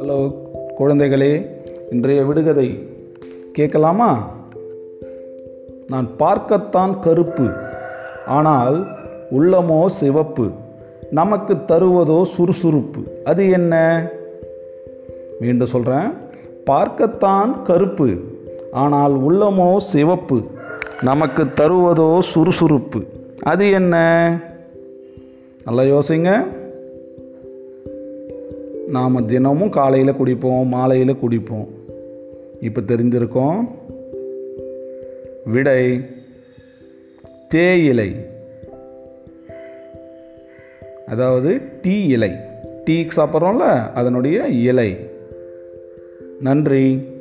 Hello குழந்தைகளே இன்றைய விடுகதை கேட்கலாமா? நான் பார்க்கத்தான் கருப்பு ஆனால் உள்ளமோ சிவப்பு நமக்கு தருவதோ சுறுசுறுப்பு. அது என்ன? மீண்டும் சொல்கிறேன் பார்க்கத்தான் கருப்பு ஆனால் உள்ளமோ சிவப்பு நமக்கு தருவதோ சுறுசுறுப்பு. அது என்ன? நல்லா யோசிங்க. நாம் தினமும் காலையில் குடிப்போம் மாலையில் குடிப்போம். இப்போ தெரிஞ்சிருக்கோம். விடை தேயிலை அதாவது டீ இலை. டீ சாப்பிட்றோம்ல அதனுடைய இலை. நன்றி.